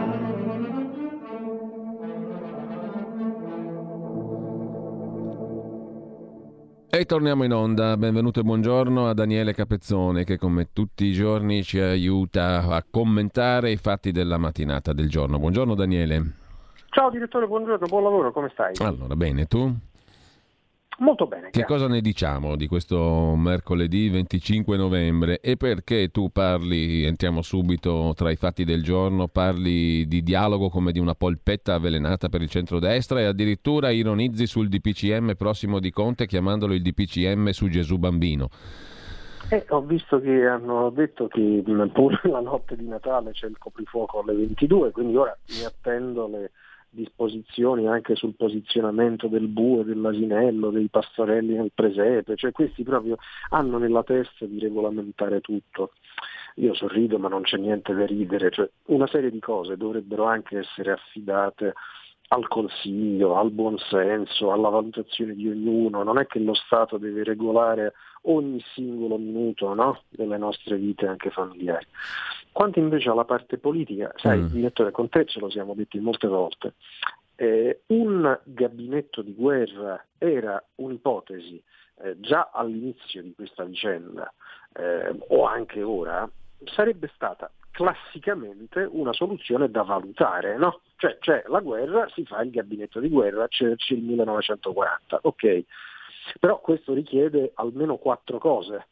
E torniamo in onda. Benvenuto e buongiorno a Daniele Capezzone che come tutti i giorni ci aiuta a commentare i fatti della mattinata del giorno. Buongiorno Daniele. Ciao direttore, buongiorno, buon lavoro, come stai? Allora, bene, tu? Molto bene. Che grazie. cosa ne diciamo di questo mercoledì 25 novembre e perché tu parli, entriamo subito tra i fatti del giorno, parli di dialogo come di una polpetta avvelenata per il centrodestra e addirittura ironizzi sul DPCM prossimo di Conte chiamandolo il DPCM su Gesù Bambino? Eh, ho visto che hanno detto che pure la notte di Natale c'è il coprifuoco alle 22, quindi ora mi attendo le disposizioni anche sul posizionamento del bue, dell'asinello, dei pastorelli nel presepe, cioè questi proprio hanno nella testa di regolamentare tutto. Io sorrido ma non c'è niente da ridere, cioè, una serie di cose dovrebbero anche essere affidate al consiglio, al buonsenso, alla valutazione di ognuno, non è che lo Stato deve regolare ogni singolo minuto no? delle nostre vite anche familiari. Quanto invece alla parte politica, sai, mm. direttore, con te ce lo siamo detti molte volte, eh, un gabinetto di guerra era un'ipotesi eh, già all'inizio di questa vicenda, eh, o anche ora, sarebbe stata classicamente una soluzione da valutare, no? Cioè, cioè la guerra si fa il gabinetto di guerra, Churchill 1940, ok. Però questo richiede almeno quattro cose.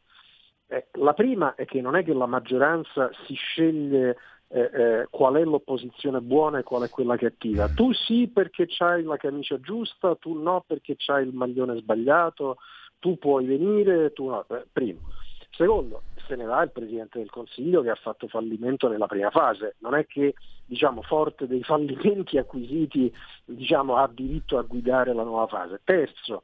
Eh, la prima è che non è che la maggioranza si sceglie eh, eh, qual è l'opposizione buona e qual è quella cattiva. Tu sì perché c'hai la camicia giusta, tu no perché c'hai il maglione sbagliato, tu puoi venire, tu no. Eh, primo. Secondo, se ne va il Presidente del Consiglio che ha fatto fallimento nella prima fase. Non è che diciamo, forte dei fallimenti acquisiti diciamo, ha diritto a guidare la nuova fase. Terzo,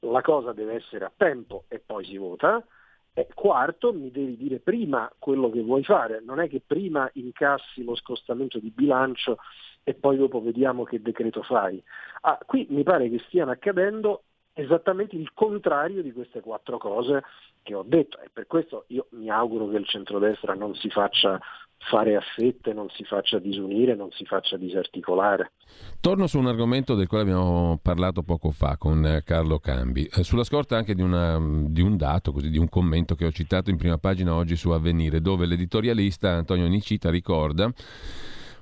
la cosa deve essere a tempo e poi si vota. E quarto, mi devi dire prima quello che vuoi fare, non è che prima incassi lo scostamento di bilancio e poi dopo vediamo che decreto fai. Ah, qui mi pare che stiano accadendo esattamente il contrario di queste quattro cose che ho detto e per questo io mi auguro che il centrodestra non si faccia fare a fette, non si faccia disunire, non si faccia disarticolare. Torno su un argomento del quale abbiamo parlato poco fa con eh, Carlo Cambi, eh, sulla scorta anche di, una, di, un dato, così, di un commento che ho citato in prima pagina oggi su Avvenire, dove l'editorialista Antonio Nicita ricorda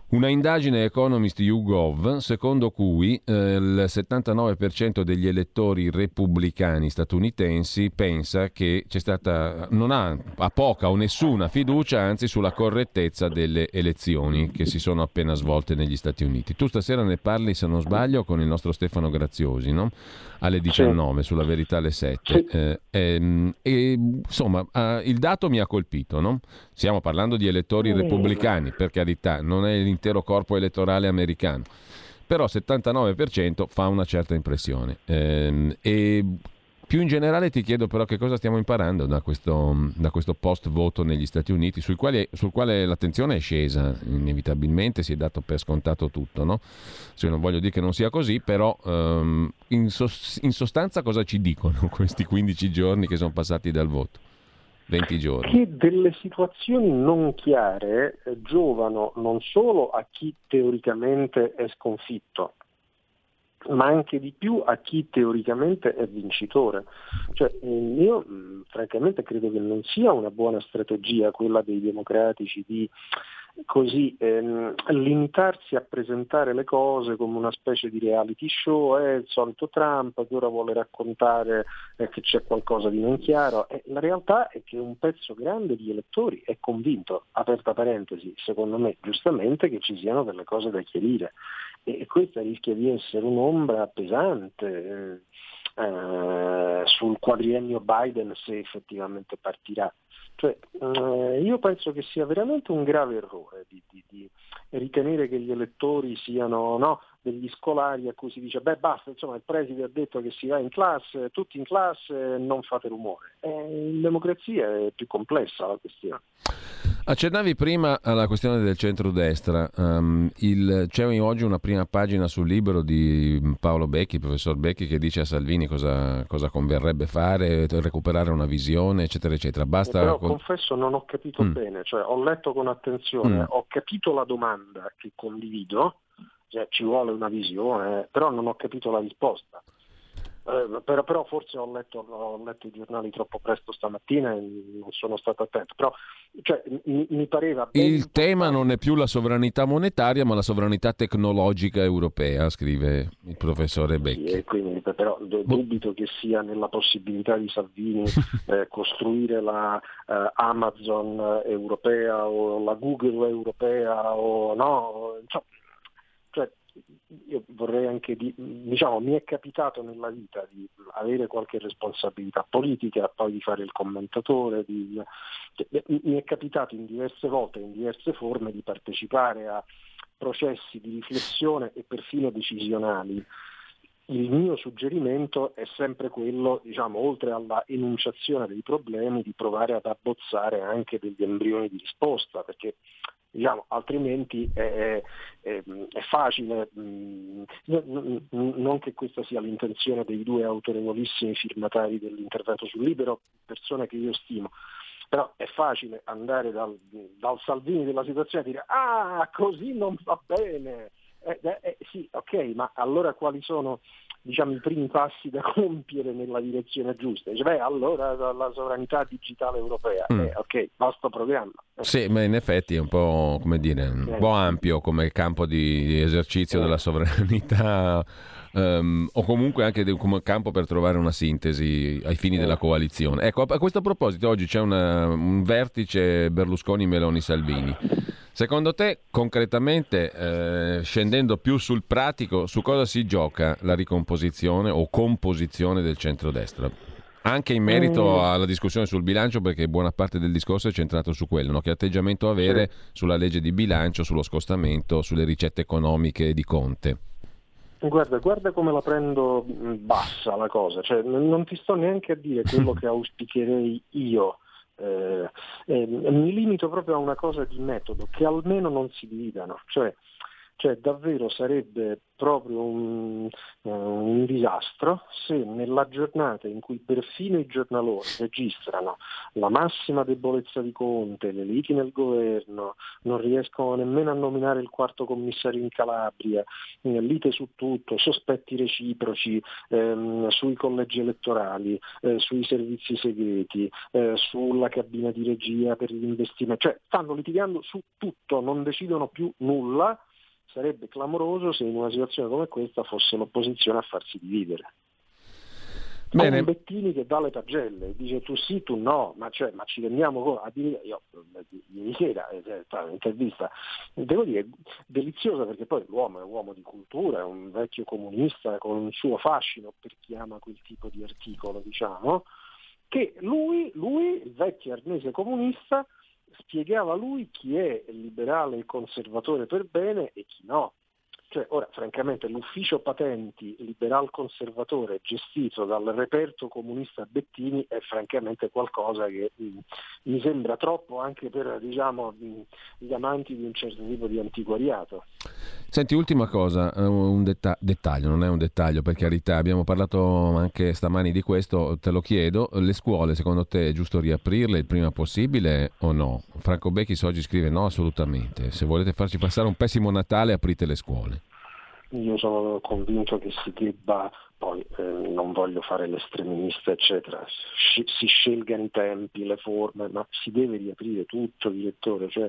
una indagine Economist YouGov secondo cui eh, il 79% degli elettori repubblicani statunitensi pensa che c'è stata, non ha, ha poca o nessuna fiducia anzi sulla correttezza delle elezioni che si sono appena svolte negli Stati Uniti. Tu stasera ne parli se non sbaglio con il nostro Stefano Graziosi no? alle 19 sì. sulla verità alle 7 sì. eh, ehm, e, insomma eh, il dato mi ha colpito, no? stiamo parlando di elettori repubblicani per carità, non è l'intero corpo elettorale americano. Però 79% fa una certa impressione. Eh, e più in generale ti chiedo però che cosa stiamo imparando da questo, da questo post voto negli Stati Uniti, sul quale, sul quale, l'attenzione è scesa inevitabilmente, si è dato per scontato tutto. No? Se non voglio dire che non sia così, però sos- in sostanza cosa ci dicono questi 15 giorni che sono passati dal voto? 20 giorni. Che delle situazioni non chiare eh, giovano non solo a chi teoricamente è sconfitto, ma anche di più a chi teoricamente è vincitore. Cioè, io francamente credo che non sia una buona strategia quella dei democratici di così ehm, limitarsi a presentare le cose come una specie di reality show, è il solito Trump che ora vuole raccontare eh, che c'è qualcosa di non chiaro. E la realtà è che un pezzo grande di elettori è convinto, aperta parentesi, secondo me giustamente che ci siano delle cose da chiarire e questa rischia di essere un'ombra pesante eh, eh sul quadriennio Biden se effettivamente partirà. Cioè, eh, io penso che sia veramente un grave errore di, di, di ritenere che gli elettori siano no, degli scolari a cui si dice beh basta, insomma il preside ha detto che si va in classe, tutti in classe, non fate rumore. Eh, in democrazia è più complessa la questione. Accennavi prima alla questione del centrodestra. Um, il, c'è oggi una prima pagina sul libro di Paolo Becchi, professor Becchi, che dice a Salvini cosa, cosa converrebbe fare, recuperare una visione, eccetera, eccetera. Basta Però con... confesso non ho capito mm. bene, cioè ho letto con attenzione, mm. ho capito la domanda che condivido, cioè ci vuole una visione, però non ho capito la risposta. eh, però, però, forse ho letto, ho letto, i giornali troppo presto stamattina e non sono stato attento. Però, cioè, mi, mi, pareva. Il tema non è più la sovranità monetaria, ma la sovranità tecnologica europea, scrive il professore Becchi. Sì, quindi, però dubito che sia nella possibilità di Salvini eh, costruire la eh, Amazon europea o la Google europea o no. Cioè io vorrei anche di, diciamo, mi è capitato nella vita di avere qualche responsabilità politica, poi di fare il commentatore, di, mi è capitato in diverse volte, in diverse forme di partecipare a processi di riflessione e perfino decisionali. Il mio suggerimento è sempre quello, diciamo, oltre alla enunciazione dei problemi, di provare ad abbozzare anche degli embrioni di risposta, perché diciamo, altrimenti è, è, è facile, mh, non che questa sia l'intenzione dei due autorevolissimi firmatari dell'intervento sul libero, persone che io stimo, però è facile andare dal, dal Salvini della situazione e dire ah così non va bene, eh, eh, sì ok ma allora quali sono diciamo, i primi passi da compiere nella direzione giusta. Dice, beh, allora la sovranità digitale europea, mm. eh, ok, basta programma. Sì, ma in effetti è un po', come dire, un eh. po' ampio come campo di esercizio eh. della sovranità. Um, o comunque anche come campo per trovare una sintesi ai fini della coalizione. Ecco, a questo proposito oggi c'è una, un vertice Berlusconi-Meloni-Salvini Secondo te, concretamente, eh, scendendo più sul pratico, su cosa si gioca la ricomposizione o composizione del centrodestra? Anche in merito mm. alla discussione sul bilancio, perché buona parte del discorso è centrato su quello, no? che atteggiamento avere sulla legge di bilancio, sullo scostamento, sulle ricette economiche di Conte. Guarda, guarda come la prendo mm, bassa la cosa, cioè, non ti sto neanche a dire quello che auspicherei io eh, eh, mi limito proprio a una cosa di metodo, che almeno non si dividano, cioè, cioè davvero sarebbe proprio un, uh, un, disastro se nella giornata in cui perfino i giornaloni registrano la massima debolezza di Conte, le liti nel governo, non riescono nemmeno a nominare il quarto commissario in Calabria, eh, lite su tutto, sospetti reciproci ehm, sui collegi elettorali, eh, sui servizi segreti, eh, sulla cabina di regia per gli investimenti, cioè stanno litigando su tutto, non decidono più nulla sarebbe clamoroso se in una situazione come questa fosse l'opposizione a farsi dividere. Bene. Con Bettini che dà le pagelle, dice tu sì, tu no, ma, cioè, ma ci rendiamo conto, io ieri sera, eh, un'intervista, devo dire, deliziosa perché poi l'uomo è un uomo di cultura, è un vecchio comunista con un suo fascino per chi ama quel tipo di articolo, diciamo, che lui, lui il vecchio arnese comunista, spiegava lui chi è liberale e conservatore per bene e chi no. Cioè, ora, francamente, l'ufficio patenti liberal conservatore gestito dal reperto comunista Bettini è francamente qualcosa che mh, mm, mi sembra troppo anche per diciamo, mh, mm, gli amanti di un certo tipo di antiquariato. Senti, ultima cosa, eh, un detta- dettaglio, non è un dettaglio per carità, abbiamo parlato anche stamani di questo, te lo chiedo, le scuole secondo te è giusto riaprirle il prima possibile o no? Franco Becchis oggi scrive no assolutamente, se volete farci passare un pessimo Natale aprite le scuole. Io sono convinto che si debba, poi eh, non voglio fare l'estreminista eccetera, si scelgano i tempi, le forme, ma si deve riaprire tutto, direttore. Cioè,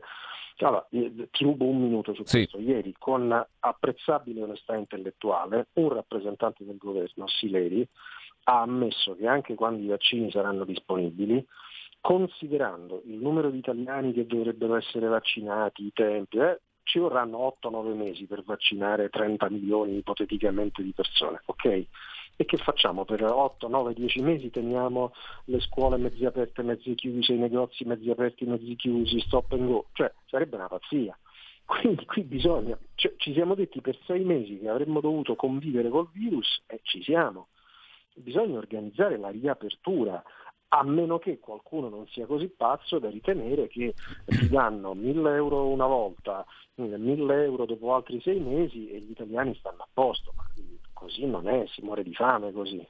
allora, eh, ti rubo un minuto su sì. questo. Ieri, con apprezzabile onestà intellettuale, un rappresentante del governo, Sileri, ha ammesso che anche quando i vaccini saranno disponibili, considerando il numero di italiani che dovrebbero essere vaccinati, i tempi, eh, ci vorranno 8-9 mesi per vaccinare 30 milioni ipoteticamente di persone. Okay? E che facciamo? Per 8, 9, 10 mesi teniamo le scuole mezze aperte, mezze chiuse, i negozi mezzi aperti, mezzi chiusi, stop and go, cioè sarebbe una pazzia. Quindi qui bisogna, cioè, ci siamo detti per sei mesi che avremmo dovuto convivere col virus e ci siamo. Bisogna organizzare la riapertura, a meno che qualcuno non sia così pazzo da ritenere che ti danno 1000 euro una volta, 1000 euro dopo altri sei mesi e gli italiani stanno a posto. Ma così non è, si muore di fame così.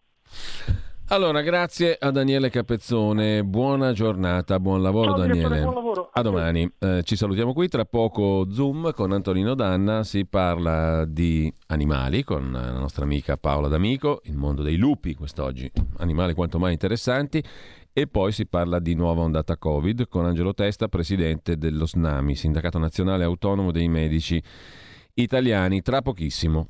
Allora, grazie a Daniele Capezzone, buona giornata, buon lavoro Ciao, Daniele. buon lavoro. A domani. Eh, ci salutiamo qui, tra poco Zoom con Antonino Danna, si parla di animali con la nostra amica Paola D'Amico, il mondo dei lupi quest'oggi, animali quanto mai interessanti. E poi si parla di nuova ondata Covid con Angelo Testa, presidente dello SNAMI, Sindacato Nazionale Autonomo dei Medici Italiani, tra pochissimo.